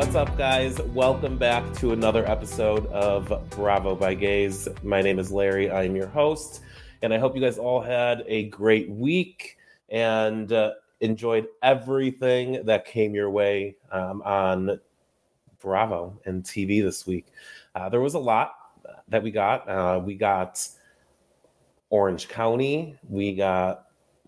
What's up, guys? Welcome back to another episode of Bravo by Gays. My name is Larry. I'm your host, and I hope you guys all had a great week and uh, enjoyed everything that came your way um, on Bravo and TV this week. Uh, there was a lot that we got. Uh, we got Orange County, we got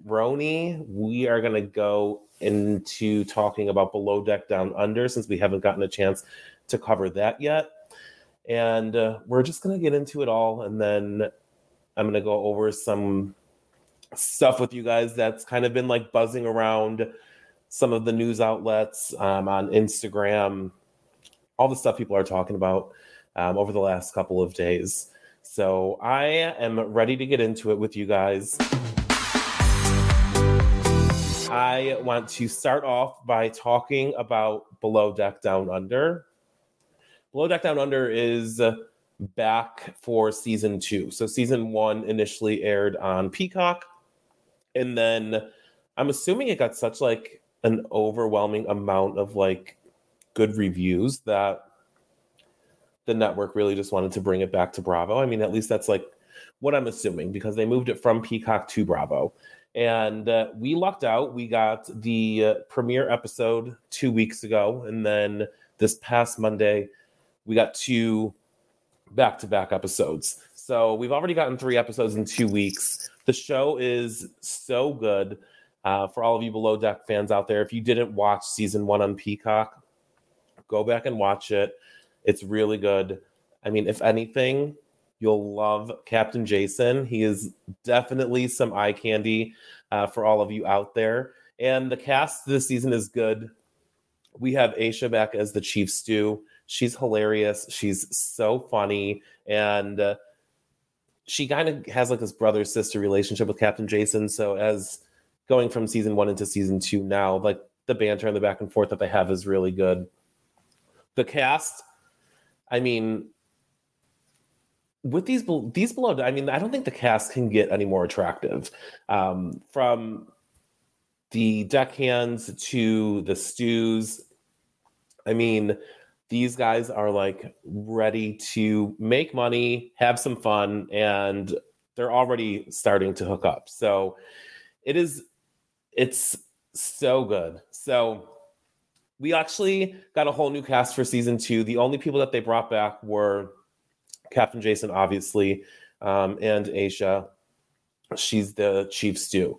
RHONY. We are going to go into talking about Below Deck Down Under since we haven't gotten a chance to cover that yet. And uh, we're just going to get into it all. And then I'm going to go over some stuff with you guys that's kind of been like buzzing around some of the news outlets um, on Instagram, all the stuff people are talking about um, over the last couple of days. So I am ready to get into it with you guys. I want to start off by talking about Below Deck Down Under. Below Deck Down Under is back for season two. So season one initially aired on Peacock, and then I'm assuming it got such like an overwhelming amount of like good reviews that the network really just wanted to bring it back to Bravo. I mean, at least that's like what I'm assuming because they moved it from Peacock to Bravo. And uh, we lucked out. We got the uh, premiere episode two weeks ago. And then this past Monday, we got two back to back episodes. So we've already gotten three episodes in two weeks. The show is so good. Uh, for all of you below deck fans out there, if you didn't watch season one on Peacock, go back and watch it. It's really good. I mean, if anything, You'll love Captain Jason. He is definitely some eye candy uh, for all of you out there. And the cast this season is good. We have Aesha back as the Chief Stew. She's hilarious. She's so funny. And uh, she kind of has like this brother sister relationship with Captain Jason. So, as going from season one into season two now, like the banter and the back and forth that they have is really good. The cast, I mean, with these these below i mean i don't think the cast can get any more attractive um, from the deckhands to the stews. I mean these guys are like ready to make money have some fun and they're already starting to hook up. So it is it's so good. So we actually got a whole new cast for season two. The only people that they brought back were Captain Jason, obviously, um, and Aesha. She's the chief stew.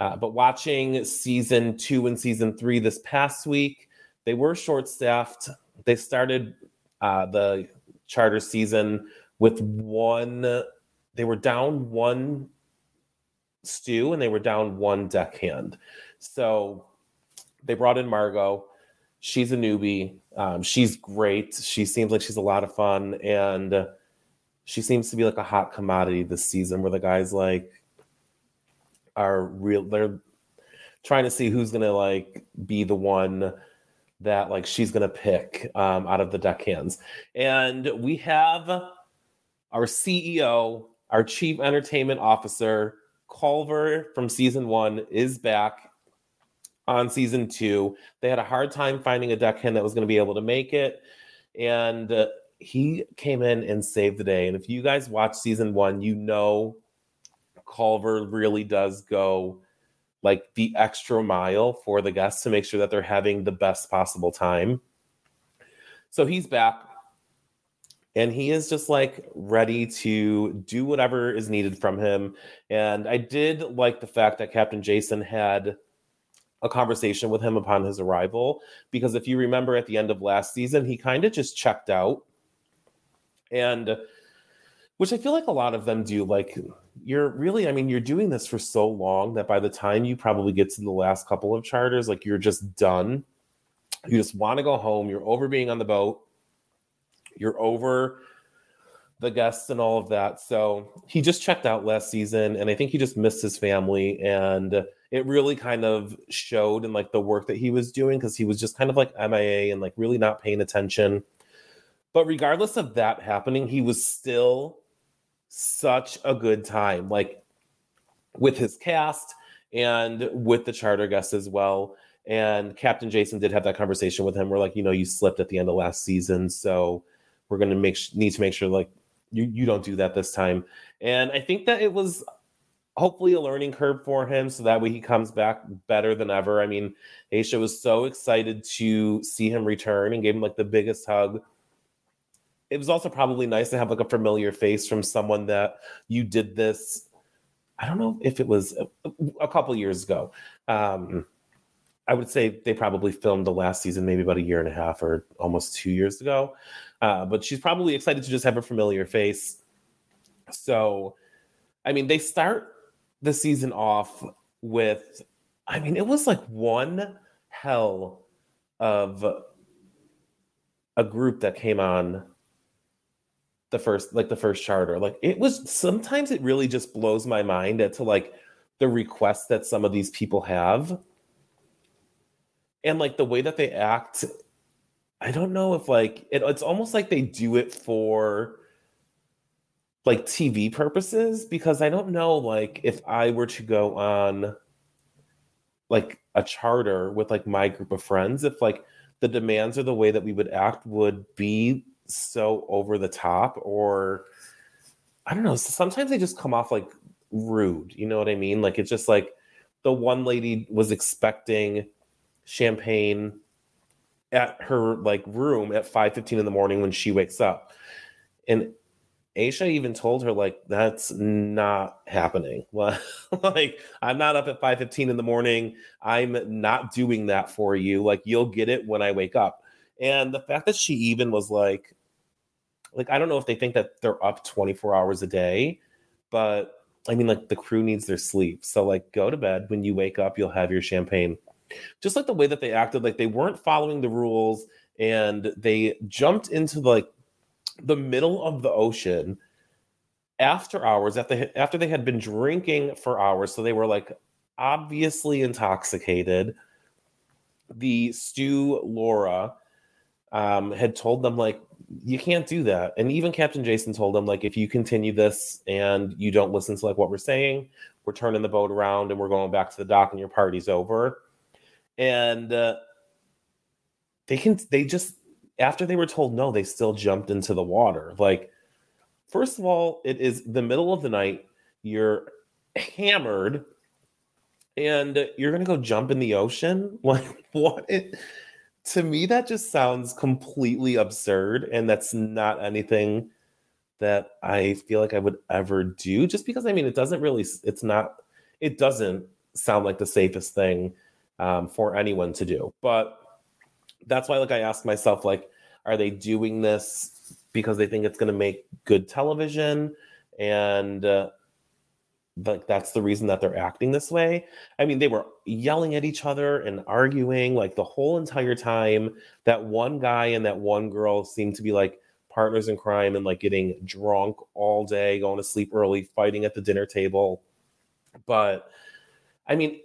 Uh, but watching season two and season three this past week, they were short staffed. They started uh, the charter season with one, they were down one stew and they were down one deckhand. So they brought in Margot. She's a newbie. Um, she's great. She seems like she's a lot of fun. And she seems to be like a hot commodity this season where the guys like are real they're trying to see who's gonna like be the one that like she's gonna pick um, out of the deckhands. And we have our ceo our chief entertainment officer culver from season one is back on season two. They had a hard time finding a deckhand that was going to be able to make it. And he came in and saved the day. And if you guys watch season one, you know Culver really does go like the extra mile for the guests to make sure that they're having the best possible time. So he's back and he is just like ready to do whatever is needed from him. And I did like the fact that Captain Jason had a conversation with him upon his arrival because if you remember at the end of last season, he kind of just checked out and uh, which I feel like a lot of them do. Like you're really, I mean, you're doing this for so long that by the time you probably get to the last couple of charters, like you're just done. You just want to go home. You're over being on the boat. You're over the guests and all of that. So he just checked out last season, and I think he just missed his family. And it really kind of showed in like the work that he was doing because he was just kind of like MIA and like really not paying attention but regardless of that happening, he was still such a good time, like with his cast and with the charter guests as well. And Captain Jason did have that conversation with him. We're like, you know, you slipped at the end of last season, so we're going to make need to make sure like you you don't do that this time. And I think that it was hopefully a learning curve for him so that way he comes back better than ever. I mean, Aesha was so excited to see him return and gave him like the biggest hug. It was also probably nice to have like a familiar face from someone that you did this. I don't know if it was a, a couple years ago. Um, I would say they probably filmed the last season maybe about a year and a half or almost two years ago. Uh, but she's probably excited to just have a familiar face. So, I mean, they start the season off with, I mean, it was like one hell of a group that came on the first like the first charter like it was sometimes it really just blows my mind at to like the requests that some of these people have. And like the way that they act i don't know if like it, it's almost like they do it for like tv purposes because i don't know like if i were to go on like a charter with like my group of friends if like the demands or the way that we would act would be so over the top or i don't know sometimes they just come off like rude you know what i mean like it's just like the one lady was expecting champagne at her like room at 5:15 in the morning when she wakes up. And Aesha even told her like that's not happening. like I'm not up at 5:15 in the morning. I'm not doing that for you. Like you'll get it when I wake up. And the fact that she even was like like I don't know if they think that they're up 24 hours a day, but I mean like the crew needs their sleep. So like go to bed. When you wake up you'll have your champagne. Just like the way that they acted like they weren't following the rules and they jumped into like the middle of the ocean after hours after they, after they had been drinking for hours. So they were like obviously intoxicated. The stew laura um, had told them like you can't do that. And even captain jason told them like if you continue this and you don't listen to like what we're saying we're turning the boat around and we're going back to the dock and your party's over. And uh, they can they just after they were told no they still jumped into the water. Like first of all it is the middle of the night you're hammered and you're gonna go jump in the ocean? Like what? it, to me that just sounds completely absurd and that's not anything that i feel like i would ever do just because i mean it doesn't really it's not it doesn't sound like the safest thing um, for anyone to do. But that's why, like, I ask myself, like, are they doing this because they think it's going to make good television? And uh, like, that's the reason that they're acting this way. I mean, they were yelling at each other and arguing like the whole entire time. That one guy and that one girl seemed to be like partners in crime and like getting drunk all day, going to sleep early, fighting at the dinner table. But I mean,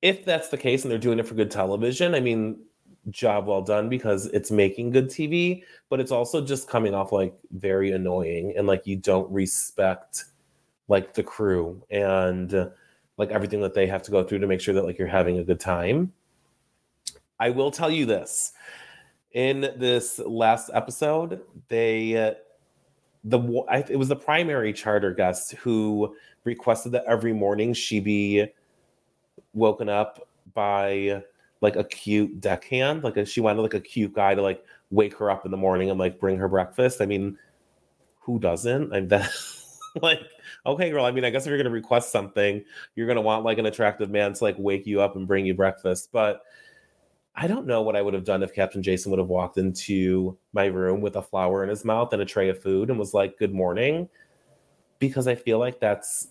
if that's the case and they're doing it for good television, I mean, job well done because it's making good TV, but it's also just coming off like very annoying and like you don't respect like the crew and like everything that they have to go through to make sure that like you're having a good time. I will tell you this. In this last episode, they uh, the it was the primary charter guest who requested that every morning she be woken up by like a cute deckhand. Like she wanted like a cute guy to like wake her up in the morning and like bring her breakfast. I mean, who doesn't? I'm that like okay, girl. I mean, I guess if you're gonna request something, you're gonna want like an attractive man to like wake you up and bring you breakfast. But I don't know what I would have done if Captain Jason would have walked into my room with a flower in his mouth and a tray of food and was like, "Good morning," because I feel like that's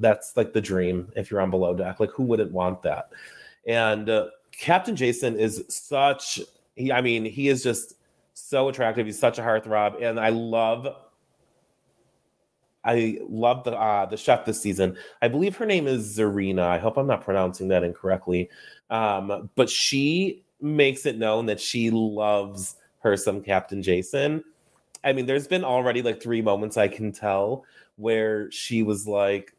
that's like the dream if you're on below deck like who wouldn't want that and uh, captain jason is such he i mean he is just so attractive he's such a heartthrob and i love i love the uh the chef this season i believe her name is zarina i hope i'm not pronouncing that incorrectly um but she makes it known that she loves her some captain jason i mean there's been already like three moments i can tell where she was like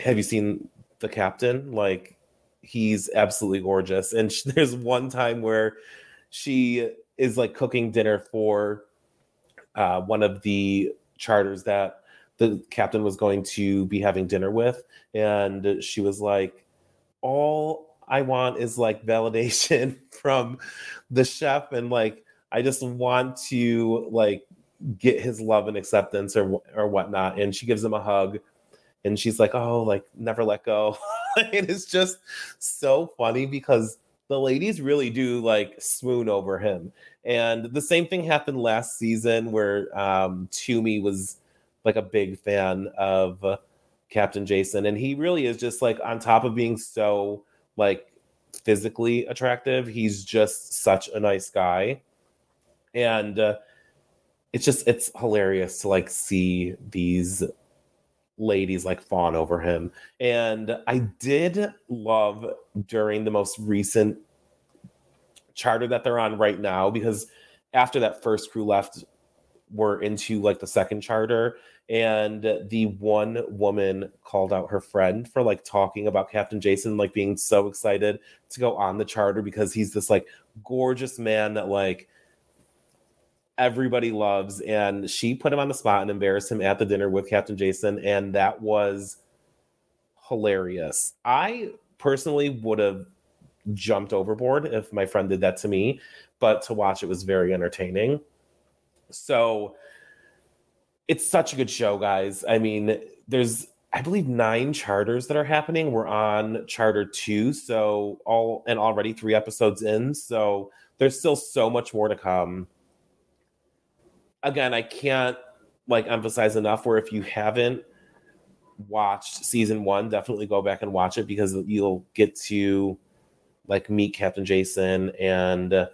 have you seen the captain? Like, he's absolutely gorgeous. And sh- there's one time where she is like cooking dinner for uh, one of the charters that the captain was going to be having dinner with. And she was like, All I want is like validation from the chef. And like, I just want to like get his love and acceptance or, or whatnot. And she gives him a hug and she's like, Oh, like never let go. it's just so funny because the ladies really do like swoon over him. And the same thing happened last season where um Tumi was like a big fan of Captain Jason and he really is just like on top of being so like physically attractive, he's just such a nice guy. And uh, it's just it's hilarious to like see these ladies like fawn over him. And I did love during the most recent charter that they're on right now because after that first crew left, we're into like the second charter. And the one woman called out her friend for like talking about Captain Jason, like being so excited to go on the charter because he's this like gorgeous man that like everybody loves. And she put him on the spot and embarrassed him at the dinner with Captain Jason. And that was hilarious. I personally would have jumped overboard if my friend did that to me, but to watch it was very entertaining. So it's such a good show, guys. I mean, there's I believe nine charters that are happening. We're on charter two, so all and already three episodes in. So there's still so much more to come again, I can't like emphasize enough where if you haven't watched season one, definitely go back and watch it because you'll get to like meet Captain Jason and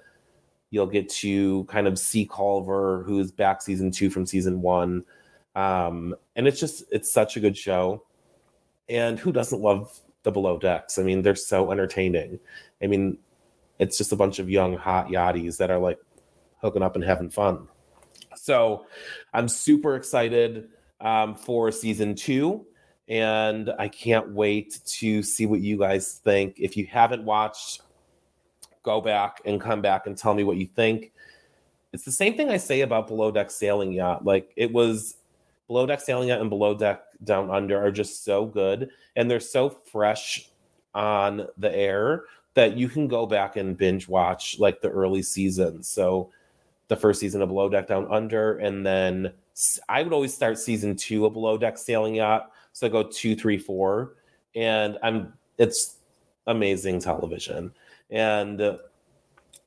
you'll get to kind of see Culver, who's back season two from season one. Um, and it's just it's such a good show. And who doesn't love the below decks? I mean, they're so entertaining. I mean, it's just a bunch of young hot yachties that are like hooking up and having fun. So I'm super excited um, for season two. And I can't wait to see what you guys think. If you haven't watched, go back and come back and tell me what you think. It's the same thing I say about Below Deck Sailing Yacht. Like it was Below Deck Sailing Yacht and Below Deck Down Under are just so good and they're so fresh on the air that you can go back and binge watch like the early seasons. So the first season of Below Deck Down Under, and then I would always start season two of Below Deck Sailing Yacht. So I go two, three, four, and I'm it's amazing television, and uh,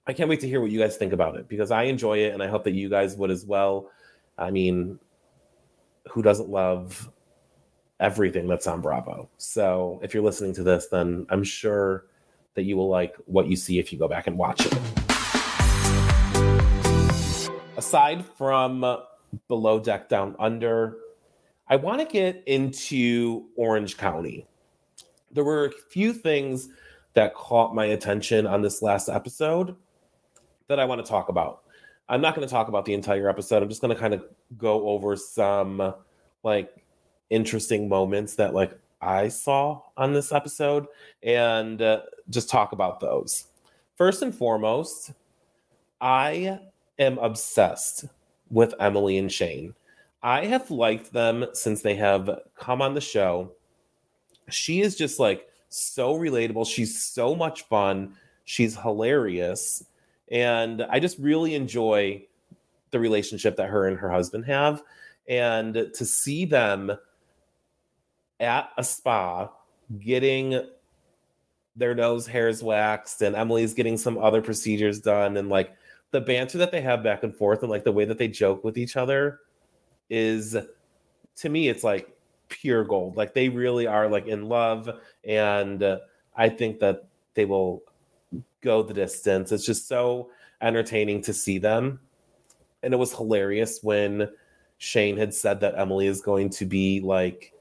I can't wait to hear what you guys think about it because I enjoy it, and I hope that you guys would as well. I mean, who doesn't love everything that's on Bravo? So if you're listening to this, then I'm sure that you will like what you see if you go back and watch it aside from below deck down under, I want to get into Orange County. There were a few things that caught my attention on this last episode that I want to talk about. I'm not going to talk about the entire episode. I'm just going to kind of go over some like interesting moments that like I saw on this episode and uh, just talk about those. First and foremost, I am obsessed with Emily and Shane. I have liked them since they have come on the show. She is just like so relatable. She's so much fun. She's hilarious. And I just really enjoy the relationship that her and her husband have. And to see them at a spa getting their nose hairs waxed and Emily's getting some other procedures done and like the banter that they have back and forth and like the way that they joke with each other is to me it's like pure gold. Like they really are like in love and uh, i think that they will go the distance. It's just so entertaining to see them. And it was hilarious when shane had said that emily is going to be like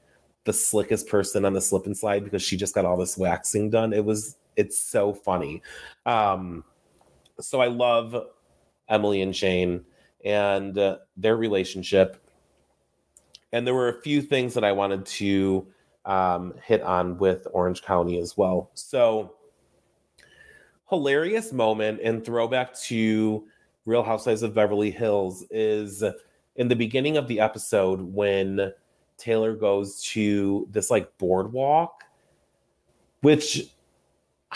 the slickest person on the slip and slide because she just got all this waxing done. It was it's so funny. Um so i love Emily and Shane and uh, their relationship. And there were a few things that I wanted to um, hit on with Orange County as well. So hilarious moment and throwback to Real Housewives of Beverly Hills is in the beginning of the episode when Taylor goes to this like boardwalk, which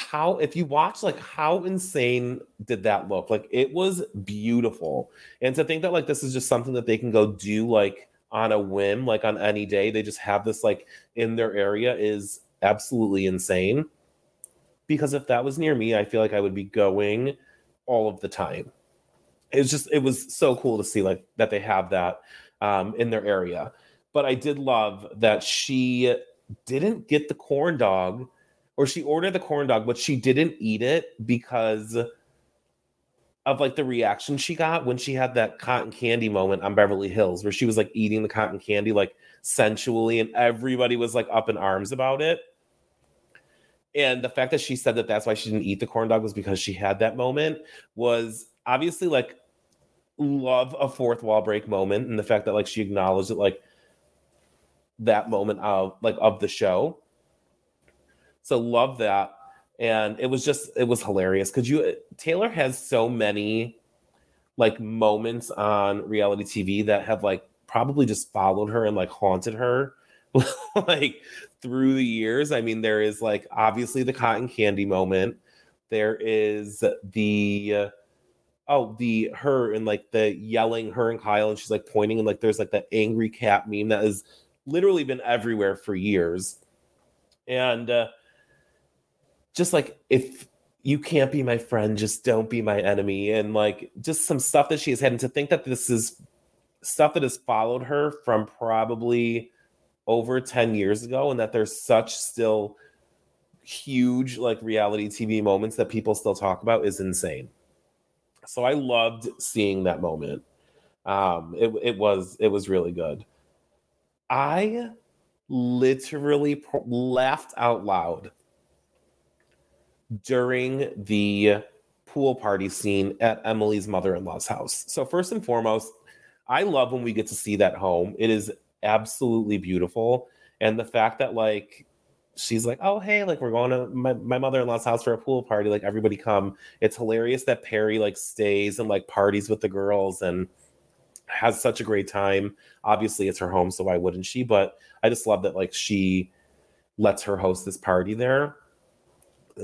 how if you watch like how insane did that look? Like it was beautiful. And to think that like this is just something that they can go do like on a whim like on any day they just have this like in their area is absolutely insane. Because if that was near me i feel like i would be going all of the time. It's just it was so cool to see like that they have that um in their area. But i did love that she didn't get the corn dog or she ordered the corn dog, but she didn't eat it because of like the reaction she got when she had that cotton candy moment on Beverly Hills, where she was like eating the cotton candy like sensually, and everybody was like up in arms about it. And the fact that she said that that's why she didn't eat the corn dog was because she had that moment was obviously like love a fourth wall break moment, and the fact that like she acknowledged it like that moment of like of the show so love that. And it was just it was hilarious because you Taylor has so many like moments on reality TV that have like probably just followed her and like haunted her like through the years. I mean, there is like obviously the cotton candy moment. There is the oh the her and like the yelling her and Kyle and she's like pointing and like there's like that angry cat meme that has literally been everywhere for years. And uh, just like if you can't be my friend, just don't be my enemy. And like just some stuff that she has had. And to think that this is stuff that has followed her from probably over 10 years ago, and that there's such still huge like reality TV moments that people still talk about is insane. So I loved seeing that moment. Um, it, it was it was really good. I literally laughed out loud during the pool party scene at Emily's mother in law's house. So, first and foremost, I love when we get to see that home. It is absolutely beautiful. And the fact that, like, she's like, oh, hey, like, we're going to my, my mother in law's house for a pool party. Like, everybody come. It's hilarious that Perry, like, stays and, like, parties with the girls and has such a great time. Obviously, it's her home, so why wouldn't she? But I just love that, like, she lets her host this party there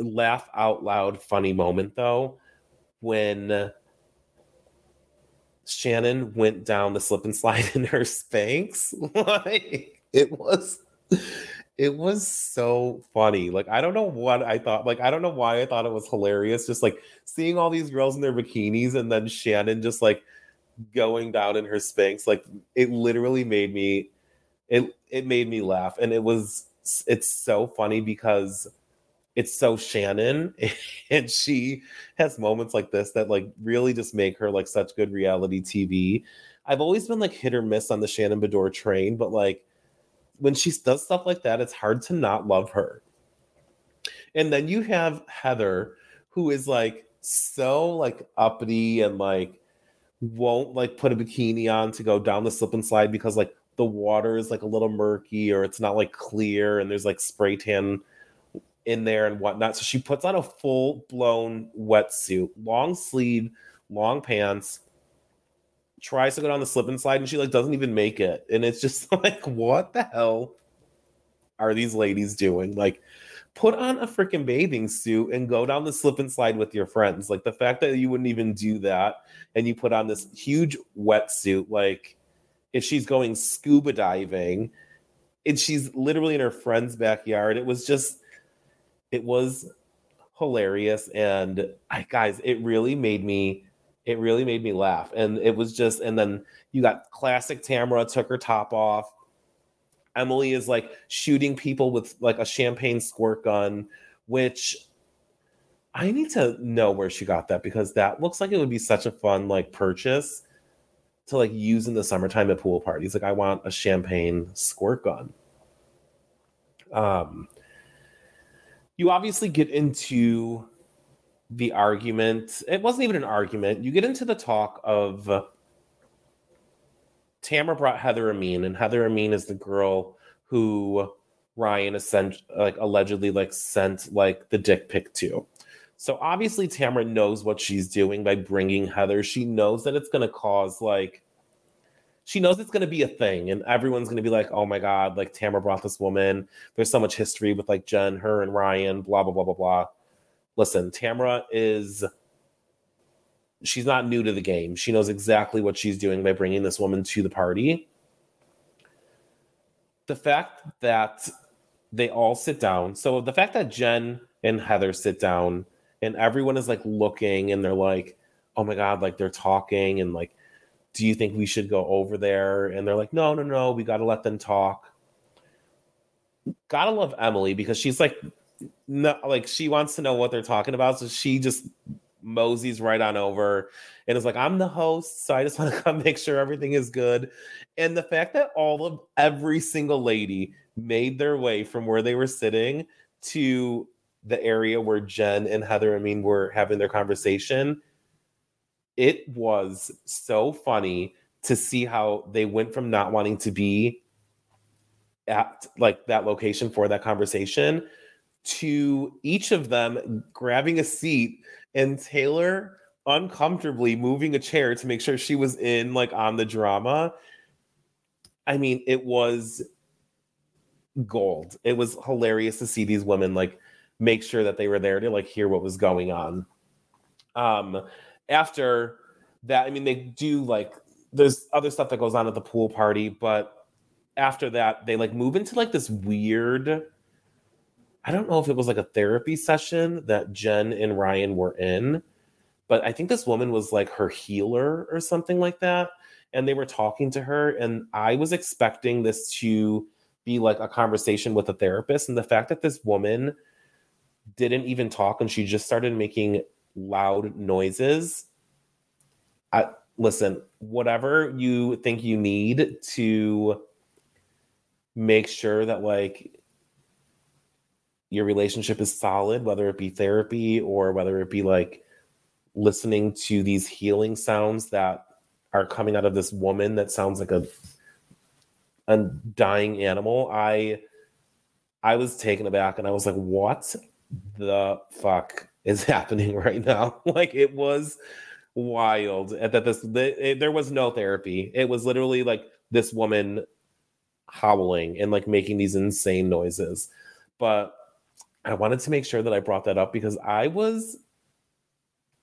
laugh out loud funny moment though when Shannon went down the slip and slide in her Spanx. like it was it was so funny. Like I don't know what I thought. Like I don't know why I thought it was hilarious. Just like seeing all these girls in their bikinis and then Shannon just like going down in her Spanx. Like it literally made me it it made me laugh. And it was it's so funny because it's so Shannon, and she has moments like this that like really just make her like such good reality TV. I've always been like hit or miss on the Shannon Beador train, but like when she does stuff like that, it's hard to not love her. And then you have Heather, who is like so like uppity and like won't like put a bikini on to go down the slip and slide because like the water is like a little murky or it's not like clear and there's like spray tan in there and whatnot. So she puts on a full blown wetsuit, long sleeve, long pants, tries to go down the slip and slide, and she like doesn't even make it. And it's just like, what the hell are these ladies doing? Like, put on a freaking bathing suit and go down the slip and slide with your friends. Like the fact that you wouldn't even do that and you put on this huge wetsuit, like if she's going scuba diving and she's literally in her friend's backyard, it was just it was hilarious and I, guys it really made me it really made me laugh. And it was just and then you got classic Tamra took her top off. Emily is like shooting people with like a champagne squirt gun which i need to know where she got that because that looks like it would be such a fun like purchase to like use in the summertime at pool parties. Like i want a champagne squirt gun. Um you obviously get into the argument. It wasn't even an argument. You get into the talk of uh, Tamra brought Heather Amin, and Heather Amin is the girl who Ryan sent like allegedly like sent like the dick pic to. So obviously Tamra knows what she's doing by bringing Heather. She knows that it's going to cause like she knows it's going to be a thing and everyone's going to be like, "Oh my god, like Tamra brought this woman. There's so much history with like Jen, her and Ryan, blah blah blah blah blah." Listen, Tamra is she's not new to the game. She knows exactly what she's doing by bringing this woman to the party. The fact that they all sit down. So the fact that Jen and Heather sit down and everyone is like looking and they're like, oh my God, like they're talking and like, do you think we should go over there? And they're like, no, no, no, we got to let them talk. Gotta love Emily because she's like, no, like she wants to know what they're talking about. So she just moseys right on over and is like, I'm the host, so I just want to come make sure everything is good. And the fact that all of every single lady made their way from where they were sitting to the area where Jen and Heather, I mean, were having their conversation. It was so funny to see how they went from not wanting to be at like that location for that conversation to each of them grabbing a seat and Taylor uncomfortably moving a chair to make sure she was in like on the drama. I mean, it was gold. It was hilarious to see these women like make sure that they were there to like hear what was going on. Um after that, I mean they do like there's other stuff that goes on at the pool party, but after that they like move into like this weird I don't know if it was like a therapy session that Jen and Ryan were in, but I think this woman was like her healer or something like that. And they were talking to her, and I was expecting this to be like a conversation with a therapist. And the fact that this woman didn't even talk and she just started making loud noises. I listen, whatever you think you need to make sure that like your relationship is solid, whether it be therapy or whether it be like listening to these healing sounds that are coming out of this woman that sounds like a a dying animal. I I was taken aback and I was like, what the fuck is happening right now? like it was wild that this the, it, eh, there was no therapy. It was literally like this woman howling and like making these insane noises. But I wanted to make sure that I brought that up because I was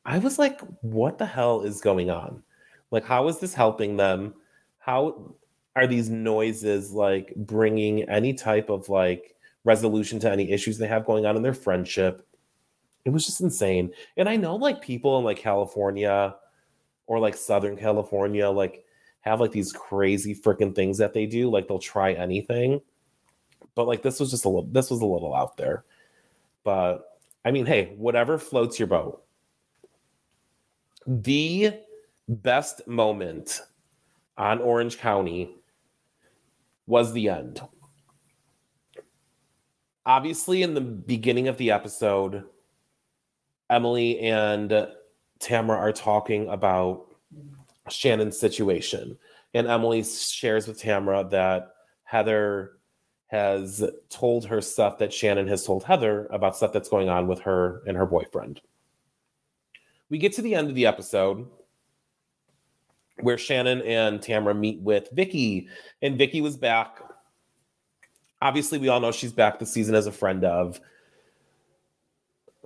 I was like what the hell is going on? Like how is this helping them? How are these noises like bringing any type of like resolution to any issues they have going on in their friendship? It was just insane. And I know like people in like California or like Southern California like have like these crazy freaking things that they do. Like they'll try anything. But like this was just a little this was a little out there. But I mean, hey, whatever floats your boat. The best moment on Orange County was the end. Obviously, in the beginning of the episode, Emily and Tamra are talking about Shannon's situation. And Emily shares with Tamra that Heather has told her stuff that Shannon has told Heather about stuff that's going on with her and her boyfriend. We get to the end of the episode where Shannon and Tamra meet with Vicki, and Vicki was back. Obviously, we all know she's back this season as a friend of.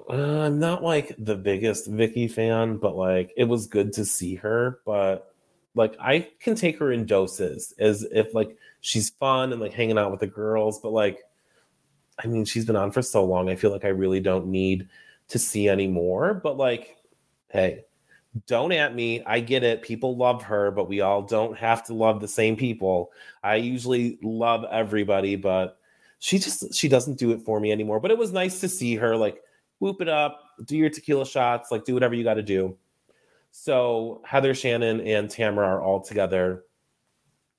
Uh, I'm not like the biggest Vicki fan, but like it was good to see her. But like I can take her in doses as if like she's fun and like hanging out with the girls, but like I mean, she's been on for so long. I feel like I really don't need to see any more. But like, hey, don't at me. I get it. People love her, but we all don't have to love the same people. I usually love everybody, but she just she doesn't do it for me anymore. But it was nice to see her like whoop it up, do your tequila shots, like do whatever you got to do. So Heather Shannon and Tamra are all together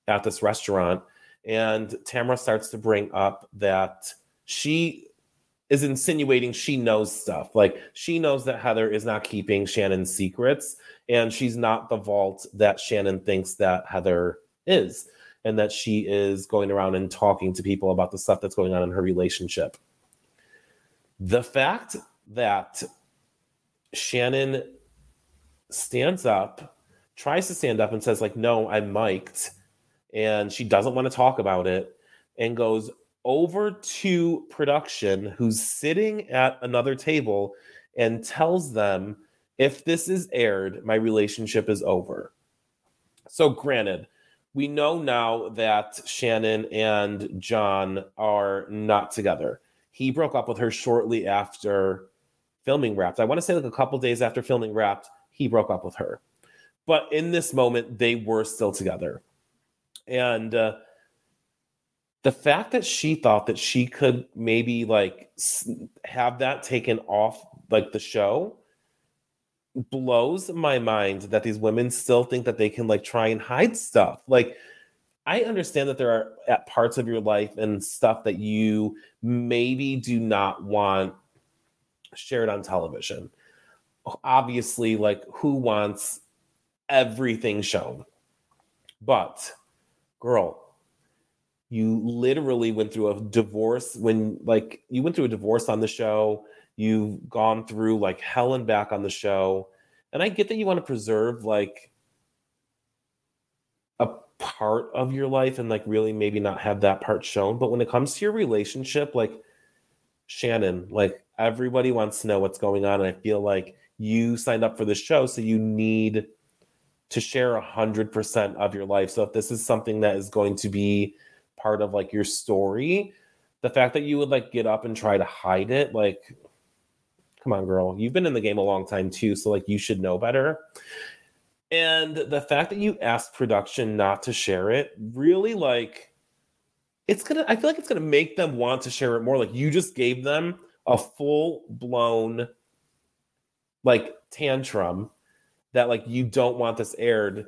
at this restaurant, and Tamra starts to bring up that she is insinuating she knows stuff. Like she knows that Heather is not keeping Shannon's secrets, and she's not the vault that Shannon thinks that Heather is. and that she is going around and talking to people about the stuff that's going on in her relationship. The fact that Shannon stands up, tries to stand up and says, like, no, I'm mic'd, and she doesn't want to talk about it, and goes over to production, who's sitting at another table, and tells them, if this is aired, my relationship is over. So, granted, we know now that Shannon and John are not together. He broke up with her shortly after filming wrapped. I want to say like a couple days after filming wrapped, he broke up with her. But in this moment, they were still together. And uh, the fact that she thought that she could maybe like have that taken off like the show blows my mind that these women still think that they can like try and hide stuff. Like, I understand that there are at parts of your life and stuff that you maybe do not want shared on television. Obviously, like, who wants everything shown? But, girl, you literally went through a divorce when, like, you went through a divorce on the show You've gone through like hell and back on the show. And I get that you want to preserve like a part of your life and like really maybe not have that part shown. But when it comes to your relationship, like Shannon, like everybody wants to know what's going on. And I feel like you signed up for the show, so you need to share a hundred percent of your life. So if this is something that is going to be part of like your story, the fact that you would like get up and try to hide it, like come on, girl, you've been in the game a long time too, so like you should know better. And the fact that you asked production not to share it really like it's gonna I feel like it's gonna make them want to share it more. Like you just gave them a full blown like tantrum that like you don't want this aired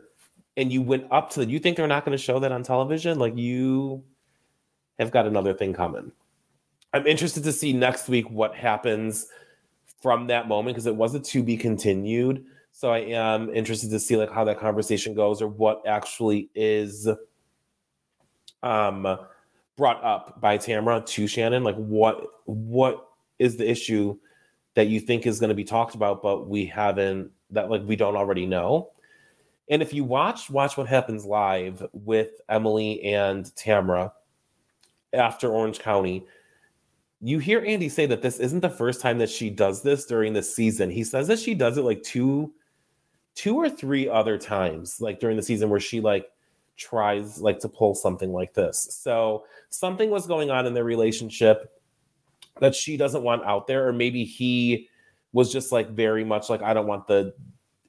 and you went up to the you think they're not going to show that on television like you have got another thing coming i'm interested to see next week what happens from that moment because it wasn't to be continued. So I am interested to see like how that conversation goes or what actually is um brought up by Tamra to Shannon. Like what what is the issue that you think is going to be talked about, but we haven't that like we don't already know. And if you watch watch what happens live with Emily and Tamra after Orange County, you hear Andy say that this isn't the first time that she does this during the season. He says that she does it like two two or three other times like during the season where she like tries like to pull something like this. So something was going on in their relationship that she doesn't want out there or maybe he was just like very much like I don't want the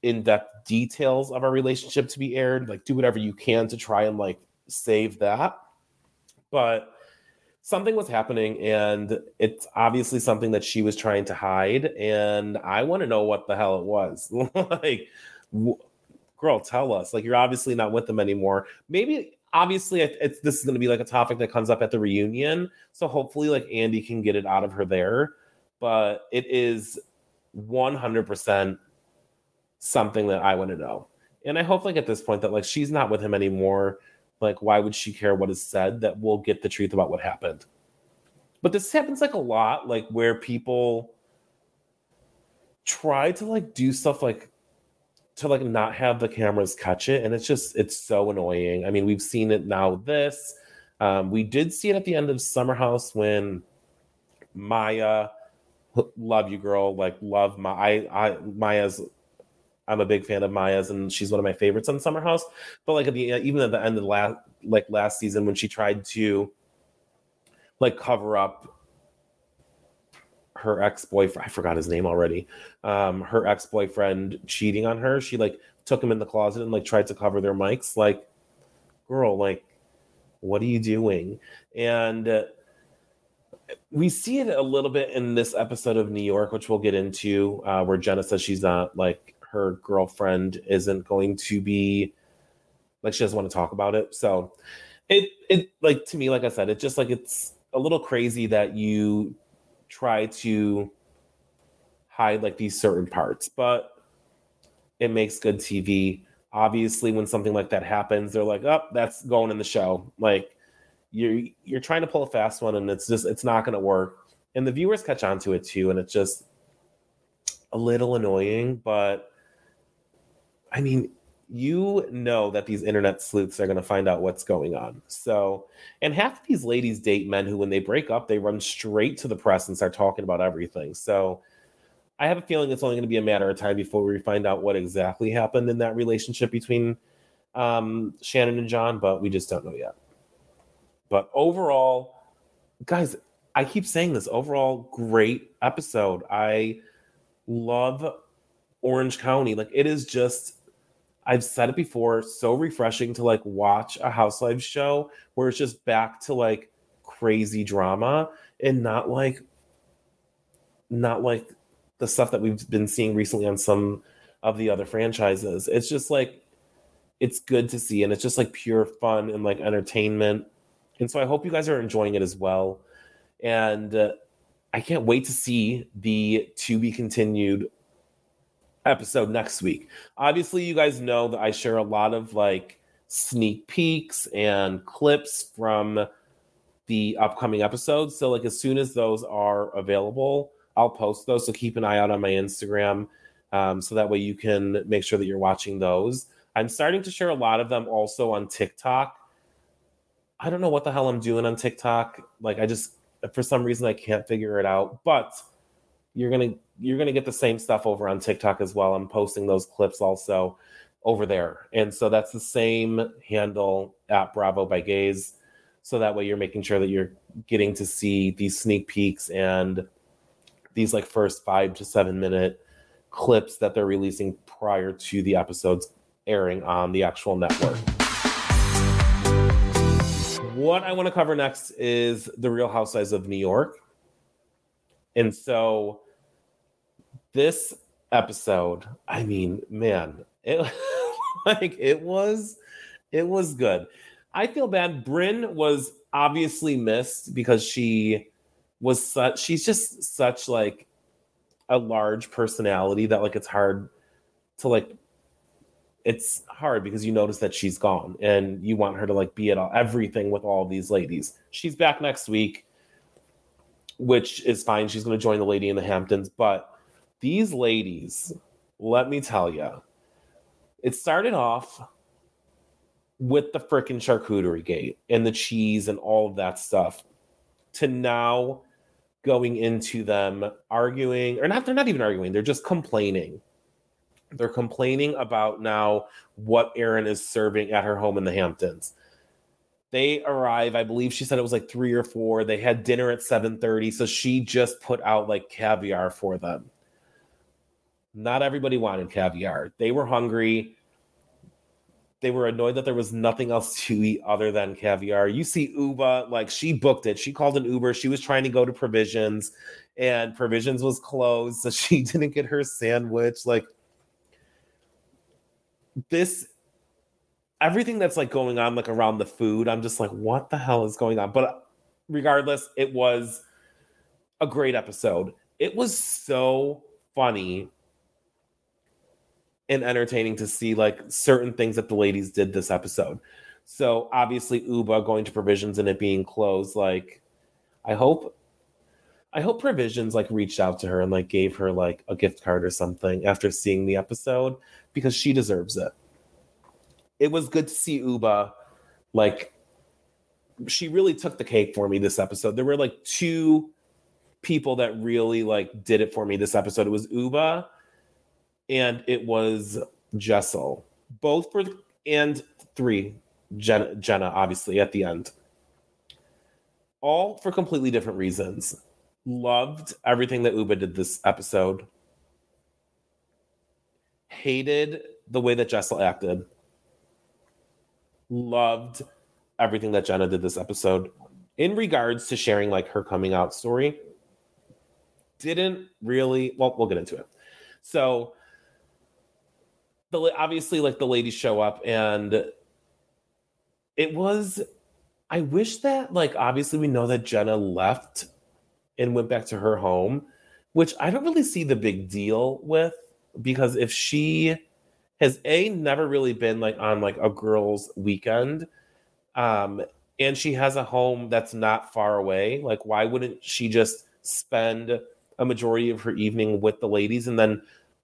in-depth details of our relationship to be aired. Like do whatever you can to try and like save that. But something was happening and it's obviously something that she was trying to hide and i want to know what the hell it was like w- girl tell us like you're obviously not with them anymore maybe obviously it's this is going to be like a topic that comes up at the reunion so hopefully like andy can get it out of her there but it is 100% something that i want to know and i hope like at this point that like she's not with him anymore like, why would she care what is said? That we'll get the truth about what happened. But this happens like a lot, like where people try to like do stuff like to like not have the cameras catch it, and it's just it's so annoying. I mean, we've seen it now. This um, we did see it at the end of Summer House when Mya, love you, girl, like love my I, I Mya's I'm a big fan of Mya's, and she's one of my favorites on Summer House. But like at the even at the end of the last like last season when she tried to like cover up her ex-boyfriend, I forgot his name already. Um, her ex-boyfriend cheating on her. She like took him in the closet and like tried to cover their mics. Like, girl, like, what are you doing? And uh, we see it a little bit in this episode of New York, which we'll get into, uh, where Jenna says she's not like her girlfriend isn't going to be like she doesn't want to talk about it. So it it like to me, like I said, it's just like it's a little crazy that you try to hide like these certain parts, but it makes good TV. obviously when something like that happens, they're like, "Oh, that's going in the show." Like you're you're trying to pull a fast one and it's just it's not going to work. And the viewers catch on to it too and it's just a little annoying, but I mean, you know that these internet sleuths are going to find out what's going on. So, and half of these ladies date men who, when they break up, they run straight to the press and start talking about everything. So, I have a feeling it's only going to be a matter of time before we find out what exactly happened in that relationship between um, Shannon and John, but we just don't know yet. But overall, guys, I keep saying this overall, great episode. I love Orange County. Like, it is just I've said it before, so refreshing to like watch a Housewives show where it's just back to like crazy drama and not like not like the stuff that we've been seeing recently on some of the other franchises. It's just like it's good to see and it's just like pure fun and like entertainment. And so I hope you guys are enjoying it as well. And uh, I can't wait to see the to be continued episode next week. Obviously, you guys know that I share a lot of like sneak peeks and clips from the upcoming episodes. So, like, as soon as those are available, I'll post those. So, keep an eye out on my Instagram um, so that way you can make sure that you're watching those. I'm starting to share a lot of them also on TikTok. I don't know what the hell I'm doing on TikTok. Like, I just, for some reason, I can't figure it out. But you're gonna you're gonna get the same stuff over on TikTok as well. I'm posting those clips also over there, and so that's the same handle at Bravo by Gaze. So that way you're making sure that you're getting to see these sneak peeks and these like first five to seven minute clips that they're releasing prior to the episodes airing on the actual network. What I want to cover next is the Real Housewives of New York. And so this episode, I mean, man, it like it was it was good. I feel bad. Brynn was obviously missed because she was such she's just such like a large personality that like it's hard to like it's hard because you notice that she's gone and you want her to like be at all everything with all these ladies. She's back next week which is fine. She's going to join the lady in the Hamptons. But these ladies, let me tell you, it started off with the freaking charcuterie gate and the cheese and all of that stuff to now going into them arguing or not they're not even arguing they're just complaining. They're complaining about now what Erin is serving at her home in the Hamptons. They arrive i believe she said it was like three or four. They had dinner at 7.30 so she just put out like caviar for them not everybody wanted caviar. They were hungry. They were annoyed that there was nothing else to eat other than caviar. You see Ubah like she booked it. She called an uber. She was trying to go to provisions and provisions was closed so she didn't get her sandwich. Like this everything that's like going on like around the food i'm just like what the hell is going on? But regardless it was a great episode. It was so funny and entertaining to see like certain things that the ladies did this episode so obviously Ubah going to provisions and it being closed like i hope i hope provisions like reached out to her and like gave her like a gift card or something after seeing the episode because she deserves it it was good to see Ubah like she really took the cake for me this episode. There were like two people that really like did it for me this episode. It was Ubah and it was Jessel. Both for and three Jenna, Jenna obviously at the end. All for completely different reasons. Loved everything that Ubah did this episode. Hated the way that Jessel acted loved everything that Jenna did this episode in regards to sharing like her coming out story. Didn't really, well, we'll get into it. So, the obviously, like the ladies show up, and it was. I wish that, like, obviously, we know that Jenna left and went back to her home, which I don't really see the big deal with because if she has a never really been like on like a girls' weekend, um, and she has a home that's not far away. Like, why wouldn't she just spend a majority of her evening with the ladies and then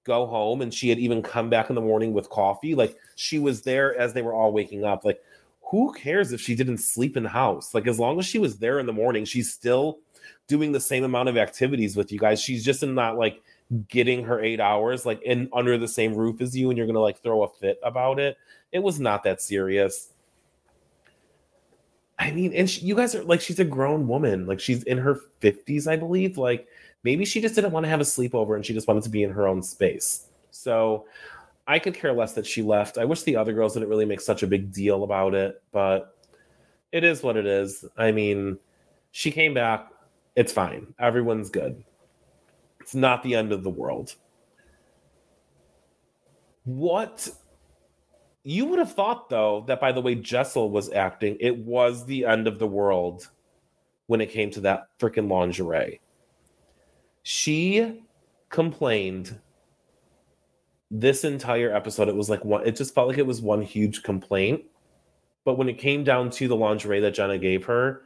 go home? And she had even come back in the morning with coffee. Like, she was there as they were all waking up. Like, who cares if she didn't sleep in the house? Like, as long as she was there in the morning, she's still doing the same amount of activities with you guys. She's just not like getting her eight hours like in under the same roof as you, and you're gonna like throw a fit about it. It was not that serious. I mean, and she, you guys are like, she's a grown woman. Like, she's in her 50s, I believe. Like, maybe she just didn't want to have a sleepover and she just wanted to be in her own space. So, I could care less that she left. I wish the other girls didn't really make such a big deal about it, but it is what it is. I mean, she came back. It's fine. Everyone's good. It's not the end of the world. What you would have thought, though, that by the way Jessel was acting, it was the end of the world when it came to that freaking lingerie. She complained this entire episode. It was like one, it just felt like it was one huge complaint. But when it came down to the lingerie that Jenna gave her,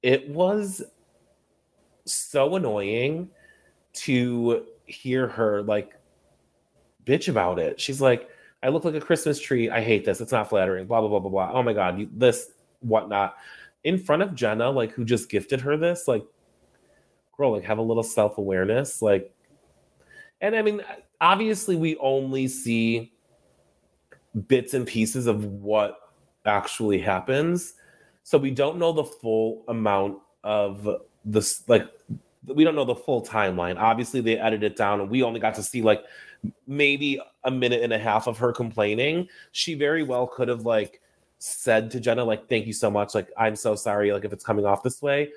it was so annoying to hear her like bitch about it. She's like, I look like a Christmas tree. I hate this. It's not flattering. Blah blah blah blah blah. Oh my god, you, this whatnot in front of Jenna, like who just gifted her this. Like, girl, like have a little self awareness. Like, and I mean, obviously, we only see bits and pieces of what actually happens, so we don't know the full amount of this. Like, we don't know the full timeline. Obviously, they edited it down, and we only got to see like maybe a minute and a half of her complaining, she very well could have like said to Jenna, like, thank you so much. Like, I'm so sorry, like, if it's coming off this way.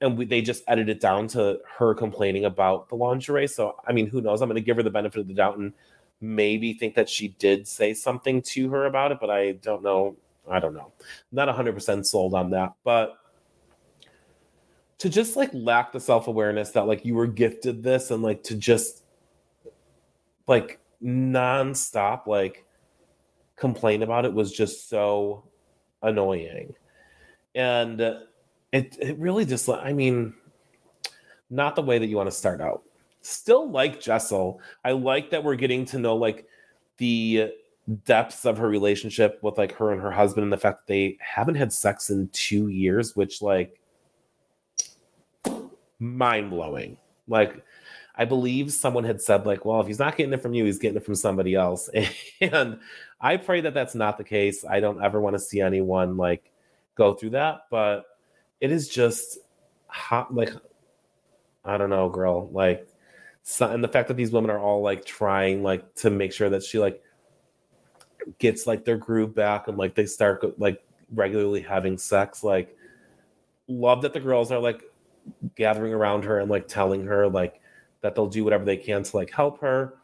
And we, they just edited it down to her complaining about the lingerie. So, I mean, who knows? I'm going to give her the benefit of the doubt and maybe think that she did say something to her about it, but I don't know. I don't know. Not 100% sold on that. But to just like lack the self awareness that like you were gifted this and like to just like nonstop like complain about it was just so annoying and it it really just i mean not the way that you want to start out still like jessel i like that we're getting to know like the depths of her relationship with like her and her husband and the fact that they haven't had sex in two years which like mind-blowing like I believe someone had said like, well, if he's not getting it from you, he's getting it from somebody else. And I pray that that's not the case. I don't ever want to see anyone like go through that, but it is just hot like I don't know, girl, like so, and the fact that these women are all like trying like to make sure that she like gets like their groove back and like they start like regularly having sex like love that the girls are like gathering around her and like telling her like that they'll do whatever they can to like help her.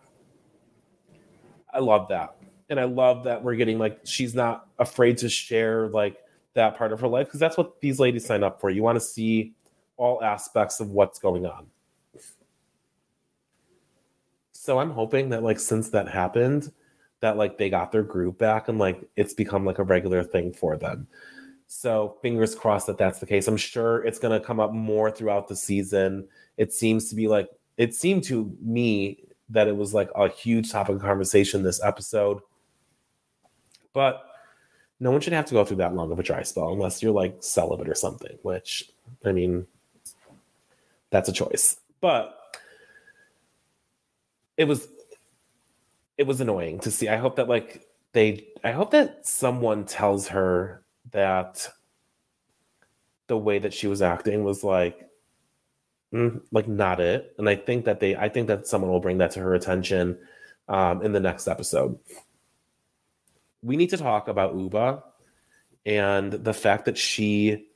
I love that. And I love that we're getting like she's not afraid to share like that part of her life because that's what these ladies sign up for. You want to see all aspects of what's going on. So I'm hoping that like since that happened, that like they got their groove back and like it's become like a regular thing for them. So fingers crossed that that's the case. I'm sure it's going to come up more throughout the season. It seems to be like it seemed to me that it was like a huge topic of conversation this episode. But no one should have to go through that long of a dry spell unless you're like celibate or something, which I mean, that's a choice. But it was it was annoying to see. I hope that like they I hope that someone tells her that the way that she was acting was like mm, like not it. And I think that they, I think that someone will bring that to her attention um, in the next episode. We need to talk about Ubah and the fact that she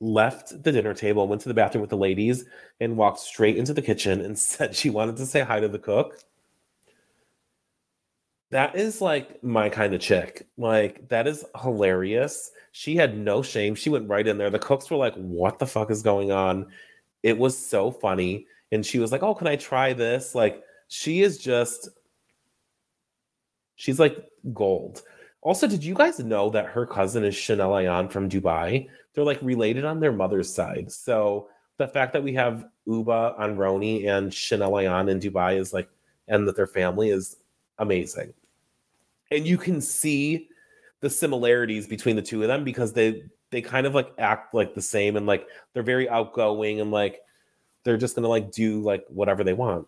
left the dinner table, went to the bathroom with the ladies, and walked straight into the kitchen and said she wanted to say hi to the cook. That is like my kind of chick. Like, that is hilarious. She had no shame. She went right in there. The cooks were like, What the fuck is going on? It was so funny. And she was like, Oh, can I try this? Like, she is just She's like gold. Also, did you guys know that her cousin is Chanel Ayan from Dubai? They're like related on their mother's side. So the fact that we have Ubah on RHONY and Chanel Ayan in Dubai is like, and that their family is amazing. And you can see the similarities between the two of them because they they kind of like act like the same and like they're very outgoing and like they're just gonna like do like whatever they want.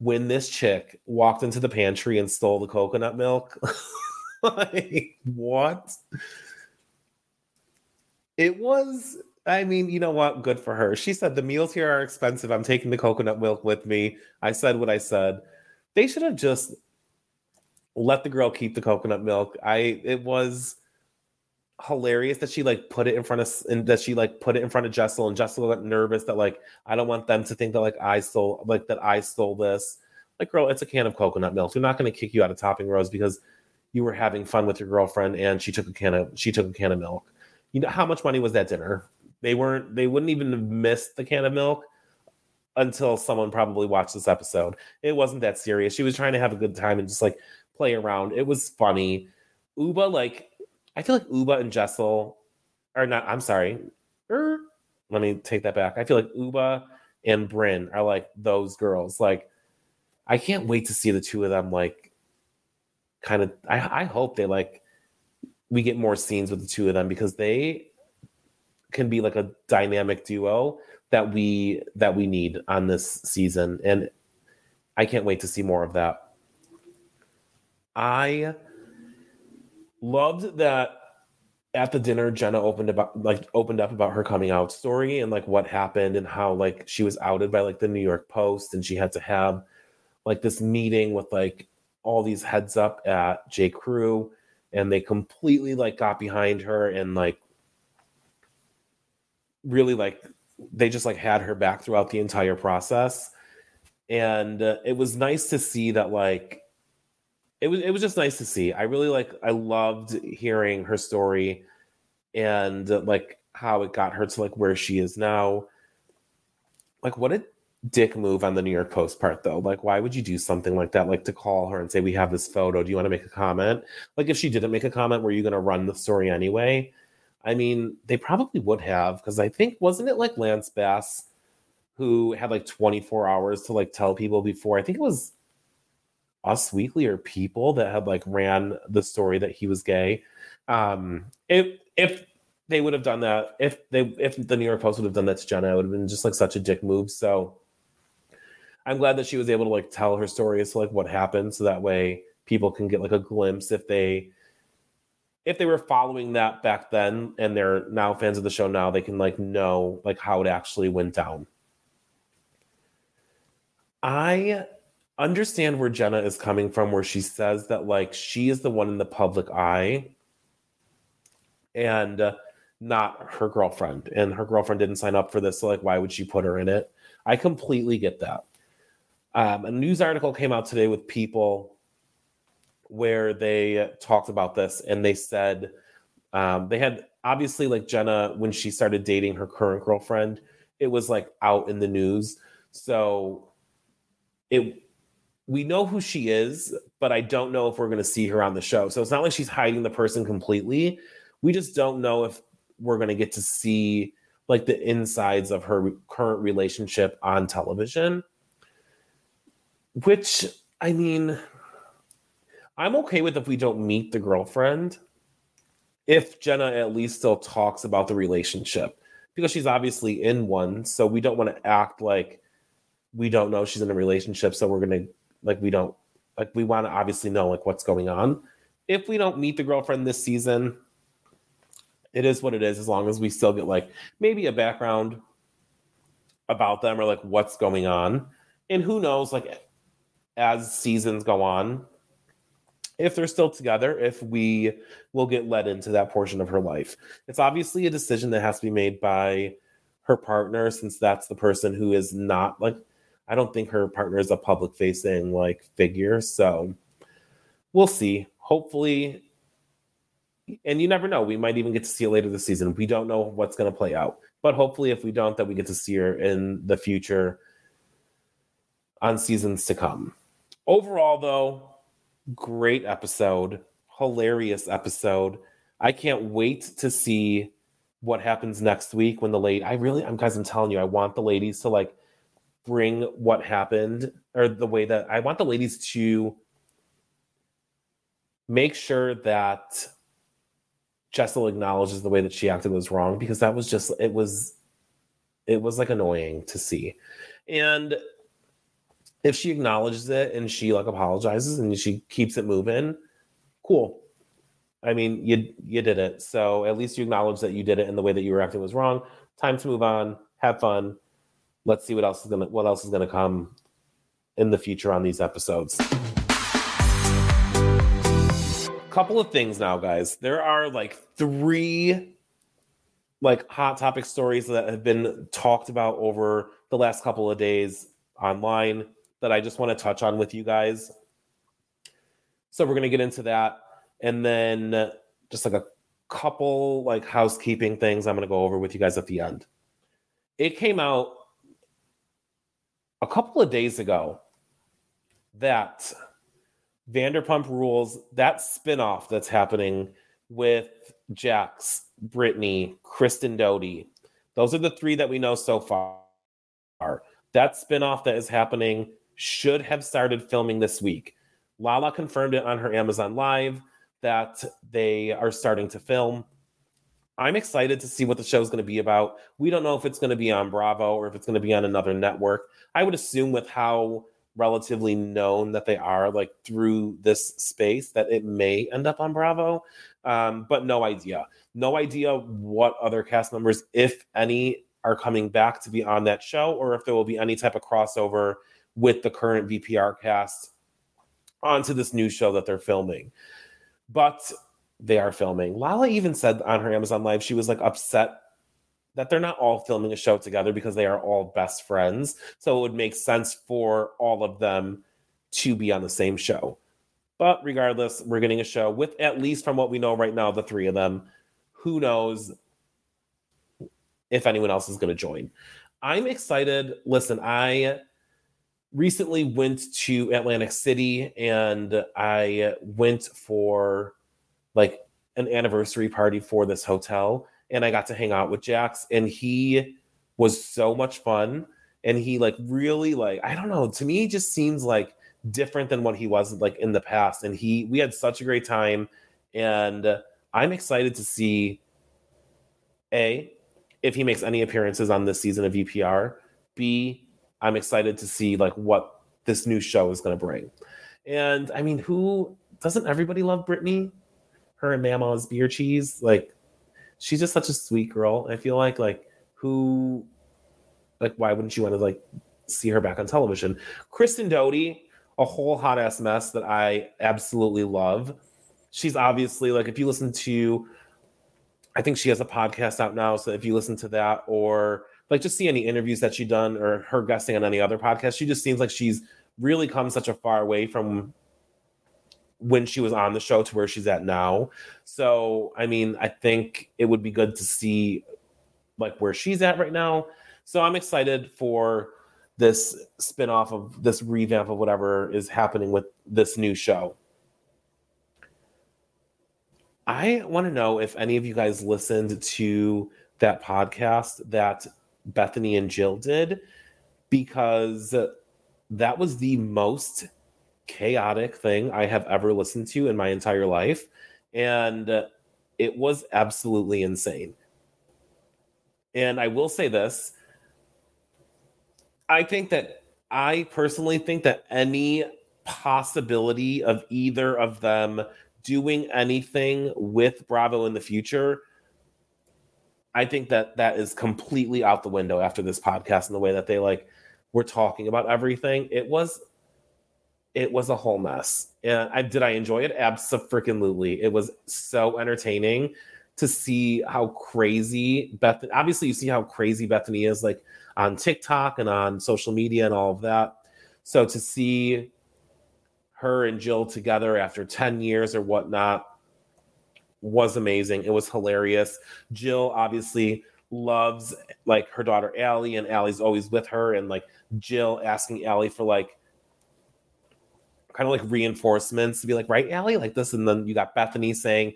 When this chick walked into the pantry and stole the coconut milk, like what? It was I mean, you know what? Good for her. She said the meals here are expensive. I'm taking the coconut milk with me. I said what I said. They should have just let the girl keep the coconut milk. I it was hilarious that she like put it in front of and that she like put it in front of Jessel and Jessel got nervous that like I don't want them to think that like I stole like that I stole this. Like girl, it's a can of coconut milk. We're not going to kick you out of Topping Rose because you were having fun with your girlfriend and she took a can of she took a can of milk. You know how much money was that dinner? They weren't they wouldn't even have missed the can of milk until someone probably watched this episode. It wasn't that serious. She was trying to have a good time and just like play around. It was funny. Ubah like, I feel like Ubah and Jessel are not, I'm sorry. Er, let me take that back. I feel like Ubah and Brynn are like those girls. Like, I can't wait to see the two of them, like, kind of. I, I hope they like, we get more scenes with the two of them because they can be like a dynamic duo that we that we need on this season and i can't wait to see more of that I loved that at the dinner Jenna opened about like opened up about her coming out story and like what happened and how like she was outed by like the New York Post and she had to have like this meeting with like all these heads up at J. Crew and they completely like got behind her and like really like they just like had her back throughout the entire process. And uh, it was nice to see that like it was it was just nice to see. I really like I loved hearing her story and like how it got her to like where she is now. Like what a dick move on the New York Post part though. Like why would you do something like that like to call her and say we have this photo, do you want to make a comment? Like if she didn't make a comment were you going to run the story anyway? I mean, they probably would have because I think wasn't it like Lance Bass who had like 24 hours to like tell people before. I think it was us Weekly or People that had like ran the story that he was gay. Um, if if they would have done that, if they if the New York Post would have done that to Jenna, it would have been just like such a dick move. So I'm glad that she was able to like tell her story as to like what happened, so that way people can get like a glimpse if they if they were following that back then and they're now fans of the show now they can like know like how it actually went down i understand where Jenna is coming from, where she says that like she is the one in the public eye and not her girlfriend. And her girlfriend didn't sign up for this. So, like, why would she put her in it? I completely get that. Um, a news article came out today with people where they talked about this and they said um, they had obviously like Jenna when she started dating her current girlfriend, it was like out in the news. So it we know who she is, but I don't know if we're going to see her on the show. So it's not like she's hiding the person completely. We just don't know if we're going to get to see like the insides of her current relationship on television. Which, I mean, I'm okay with if we don't meet the girlfriend, if Jenna at least still talks about the relationship, because she's obviously in one. So we don't want to act like we don't know she's in a relationship. So we're going to like we don't like we want to obviously know like what's going on. If we don't meet the girlfriend this season, it is what it is as long as we still get like maybe a background about them or like what's going on. And who knows like as seasons go on if they're still together, if we will get led into that portion of her life. It's obviously a decision that has to be made by her partner since that's the person who is not like I don't think her partner is a public facing like figure. So we'll see. Hopefully, and you never know. We might even get to see her later this season. We don't know what's going to play out. But hopefully, if we don't, that we get to see her in the future on seasons to come. Overall, though, great episode, hilarious episode. I can't wait to see what happens next week when the late I really I'm guys I'm telling you I want the ladies to like bring what happened or the way that I want the ladies to make sure that Jessel acknowledges the way that she acted was wrong because that was just it was it was like annoying to see. And if she acknowledges it and she like apologizes and she keeps it moving, cool. I mean, you you did it. So at least you acknowledge that you did it and the way that you were acting was wrong. Time to move on. Have fun. Let's see what else is gonna what else is gonna come in the future on these episodes. Couple of things now, guys. There are like three like hot topic stories that have been talked about over the last couple of days online that I just want to touch on with you guys. So we're going to get into that and then just like a couple like housekeeping things I'm going to go over with you guys at the end. It came out a couple of days ago that Vanderpump Rules, that spinoff that's happening with Jax, Brittany, Kristen Doute. Those are the three that we know so far. That spinoff that is happening should have started filming this week. Lala confirmed it on her Amazon Live that they are starting to film. I'm excited to see what the show is going to be about. We don't know if it's going to be on Bravo or if it's going to be on another network. I would assume with how relatively known that they are like through this space that it may end up on Bravo. Um, but no idea. No idea what other cast members, if any, are coming back to be on that show or if there will be any type of crossover with the current VPR cast onto this new show that they're filming. But they are filming. Lala even said on her Amazon Live she was like upset that they're not all filming a show together because they are all best friends. So it would make sense for all of them to be on the same show. But regardless, we're getting a show with at least from what we know right now, the three of them. Who knows if anyone else is going to join? I'm excited. Listen, I recently went to Atlantic City and I went for like an anniversary party for this hotel and I got to hang out with Jax and he was so much fun and he like really like I don't know to me just seems like different than what he was like in the past and he we had such a great time and I'm excited to see a if he makes any appearances on this season of VPR b I'm excited to see like what this new show is going to bring. And I mean, who doesn't everybody love Brittany? Her and Mama's beer cheese, like she's just such a sweet girl. I feel like like who like why wouldn't you want to like see her back on television? Kristen Doute, a whole hot ass mess that I absolutely love. She's obviously like if you listen to I think she has a podcast out now. So if you listen to that or like just see any interviews that she done or her guesting on any other podcast, she just seems like she's really come such a far way from when she was on the show to where she's at now. So, I mean, I think it would be good to see like where she's at right now. So, I'm excited for this spin-off of this revamp of whatever is happening with this new show. I want to know if any of you guys listened to that podcast that Bethany and Jill did because that was the most chaotic thing I have ever listened to in my entire life. And it was absolutely insane. And I will say this I think that I personally think that any possibility of either of them doing anything with Bravo in the future I think that that is completely out the window after this podcast and the way that they like were talking about everything. It was it was a whole mess. And I did I enjoy it? Absolutely. It was so entertaining to see how crazy Beth obviously you see how crazy Bethany is like on TikTok and on social media and all of that. So to see her and Jill together after 10 years or whatnot was amazing. It was hilarious. Jill obviously loves like her daughter Allie, and Allie's always with her, and like Jill asking Allie for like kind of like reinforcements to be like, right, Allie, like this. And then you got Bethany saying,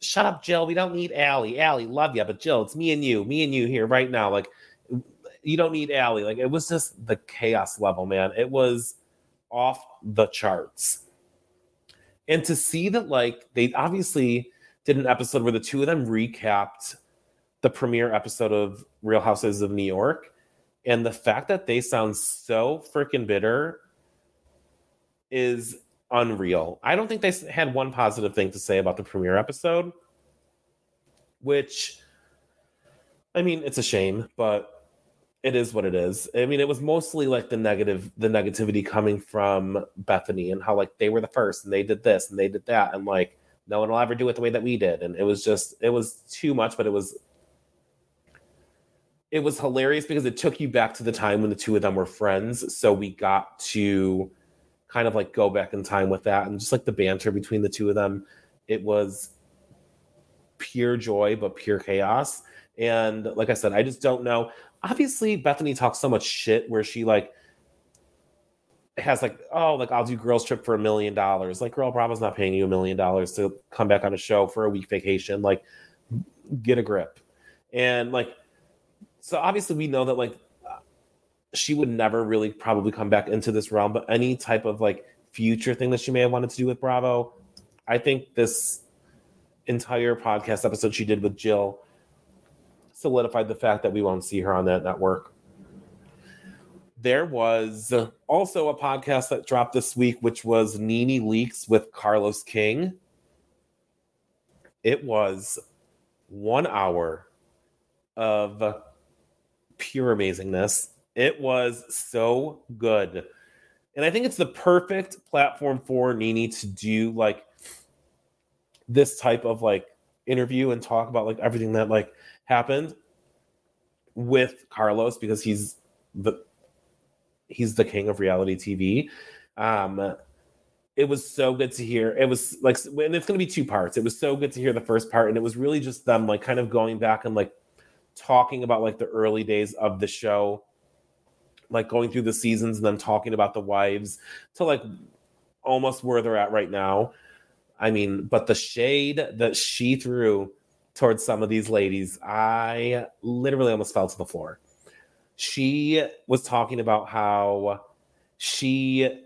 shut up, Jill. We don't need Allie. Allie, love you. But Jill, it's me and you, me and you here right now. Like, you don't need Allie. Like, it was just the chaos level, man. It was off the charts. And to see that, like, they obviously did an episode where the two of them recapped the premiere episode of Real Houses of New York. And the fact that they sound so freaking bitter is unreal. I don't think they had one positive thing to say about the premiere episode, which I mean, it's a shame, but it is what it is. I mean, it was mostly like the negative, the negativity coming from Bethany and how like they were the first and they did this and they did that and like no one will ever do it the way that we did. And it was just, it was too much, but it was, it was hilarious because it took you back to the time when the two of them were friends. So we got to kind of like go back in time with that and just like the banter between the two of them. It was pure joy, but pure chaos. And like I said, I just don't know. Obviously, Bethany talks so much shit where she like has like, oh, like I'll do girls trip for a million dollars. Like, girl, Bravo's not paying you a million dollars to come back on a show for a week vacation. Like, get a grip. And like, so obviously we know that like she would never really probably come back into this realm, but any type of like future thing that she may have wanted to do with Bravo, I think this entire podcast episode she did with Jill solidified the fact that we won't see her on that network. There was also a podcast that dropped this week, which was NeNe Leakes with Carlos King. It was one hour of pure amazingness. It was so good. And I think it's the perfect platform for NeNe to do like this type of like interview and talk about like everything that like happened with Carlos because he's the he's the king of reality TV. Um it was so good to hear. It was like and it's going to be two parts. It was so good to hear the first part and it was really just them like kind of going back and like talking about like the early days of the show like going through the seasons and then talking about the wives to like almost where they're at right now. I mean, but the shade that she threw towards some of these ladies, I literally almost fell to the floor. She was talking about how she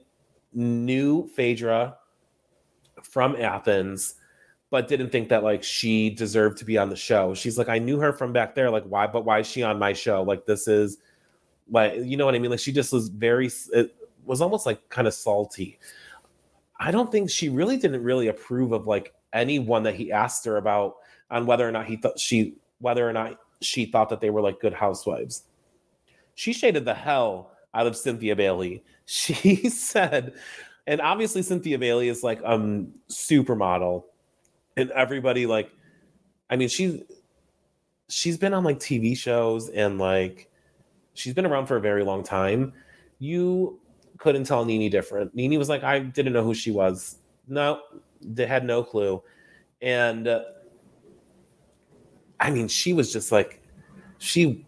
knew Phaedra from Athens, but didn't think that like she deserved to be on the show. She's like, I knew her from back there. Like, why? But why is she on my show? Like, this is like you know what I mean? Like she just was very it was almost like kind of salty. I don't think she really didn't really approve of like anyone that he asked her about on whether or not he thought she whether or not she thought that they were like good housewives. She shaded the hell out of Cynthia Bailey. She said, and obviously Cynthia Bailey is like um supermodel, and everybody like, I mean she's she's been on like TV shows and like she's been around for a very long time. You couldn't tell NeNe different. NeNe was like, I didn't know who she was. No, they had no clue. And uh, I mean, she was just like, she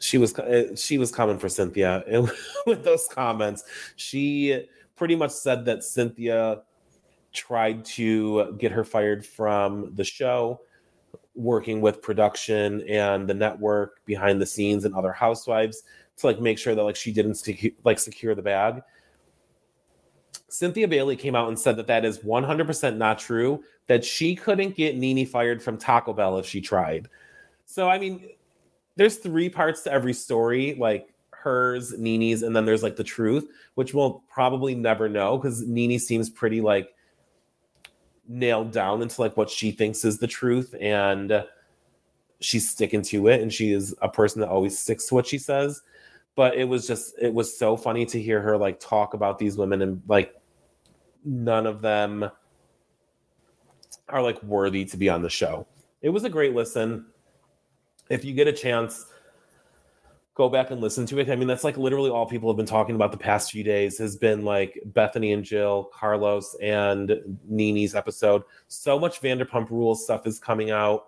she was uh, she was coming for Cynthia with those comments. She pretty much said that Cynthia tried to get her fired from the show working with production and the network behind the scenes and other housewives to like make sure that like she didn't like secure the bag. Cynthia Bailey came out and said that that is 100% not true, that she couldn't get NeNe fired from Taco Bell if she tried. So, I mean, there's three parts to every story like hers, NeNe's, and then there's like the truth, which we'll probably never know because NeNe seems pretty like nailed down into like what she thinks is the truth and she's sticking to it and she is a person that always sticks to what she says. But it was just it was so funny to hear her like talk about these women and like none of them are like worthy to be on the show. It was a great listen. If you get a chance go back and listen to it. I mean, that's like literally all people have been talking about the past few days has been like Bethany and Jill, Carlos, and NeNe's episode. So much Vanderpump Rules stuff is coming out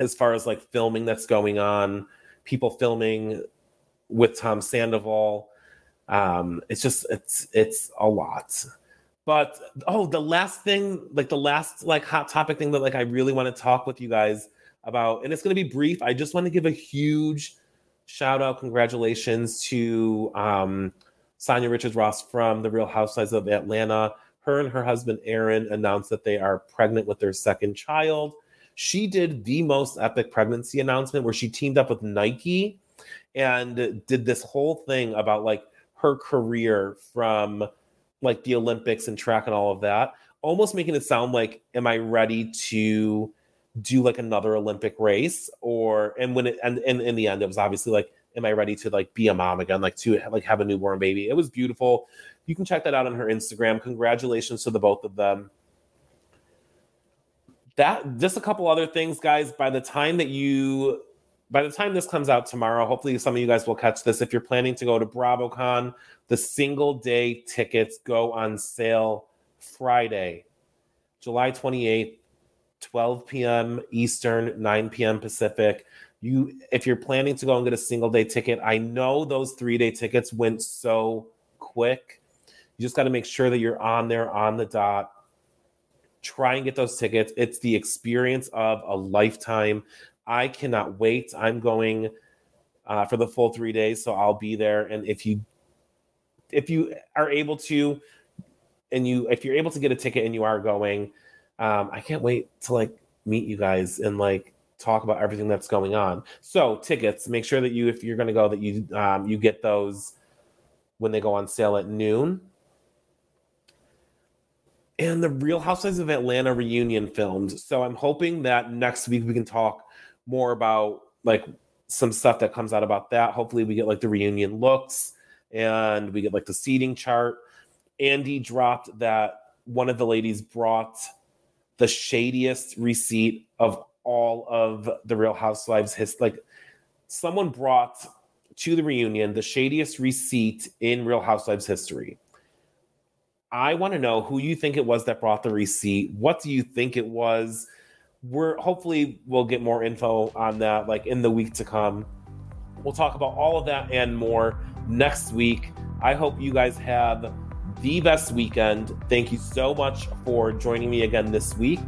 as far as like filming that's going on, people filming with Tom Sandoval. Um, it's just it's it's a lot. But oh, the last thing, like the last like hot topic thing that like I really want to talk with you guys about, and it's going to be brief. I just want to give a huge shout out, congratulations to um, Sanya Richards Ross from The Real Housewives of Atlanta. Her and her husband Aaron announced that they are pregnant with their second child. She did the most epic pregnancy announcement where she teamed up with Nike and did this whole thing about like her career from like the Olympics and track and all of that, almost making it sound like, am I ready to do like another Olympic race? Or and when it and, and in the end, it was obviously like, am I ready to like be a mom again, like to like have a newborn baby? It was beautiful. You can check that out on her Instagram. Congratulations to the both of them. That just a couple other things, guys. By the time that you by the time this comes out tomorrow, hopefully some of you guys will catch this. If you're planning to go to BravoCon, the single day tickets go on sale Friday, July 28th, 12 p.m. Eastern, 9 p.m. Pacific. You, if you're planning to go and get a single day ticket, I know those three day tickets went so quick. You just got to make sure that you're on there on the dot. Try and get those tickets. It's the experience of a lifetime. I cannot wait. I'm going uh, for the full three days, so I'll be there. And if you if you are able to, and you if you're able to get a ticket and you are going, um, I can't wait to like meet you guys and like talk about everything that's going on. So tickets, make sure that you if you're going to go that you um, you get those when they go on sale at noon. And the Real Housewives of Atlanta reunion filmed. So I'm hoping that next week we can talk more about like some stuff that comes out about that. Hopefully, we get like the reunion looks and we get like the seating chart. Andy dropped that one of the ladies brought the shadiest receipt of all of the Real Housewives. history. Like someone brought to the reunion the shadiest receipt in Real Housewives history. I want to know who you think it was that brought the receipt. What do you think it was? we're hopefully we'll get more info on that like in the week to come. We'll talk about all of that and more next week. I hope you guys have the best weekend. Thank you so much for joining me again this week.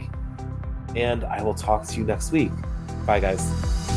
And I will talk to you next week. Bye, guys.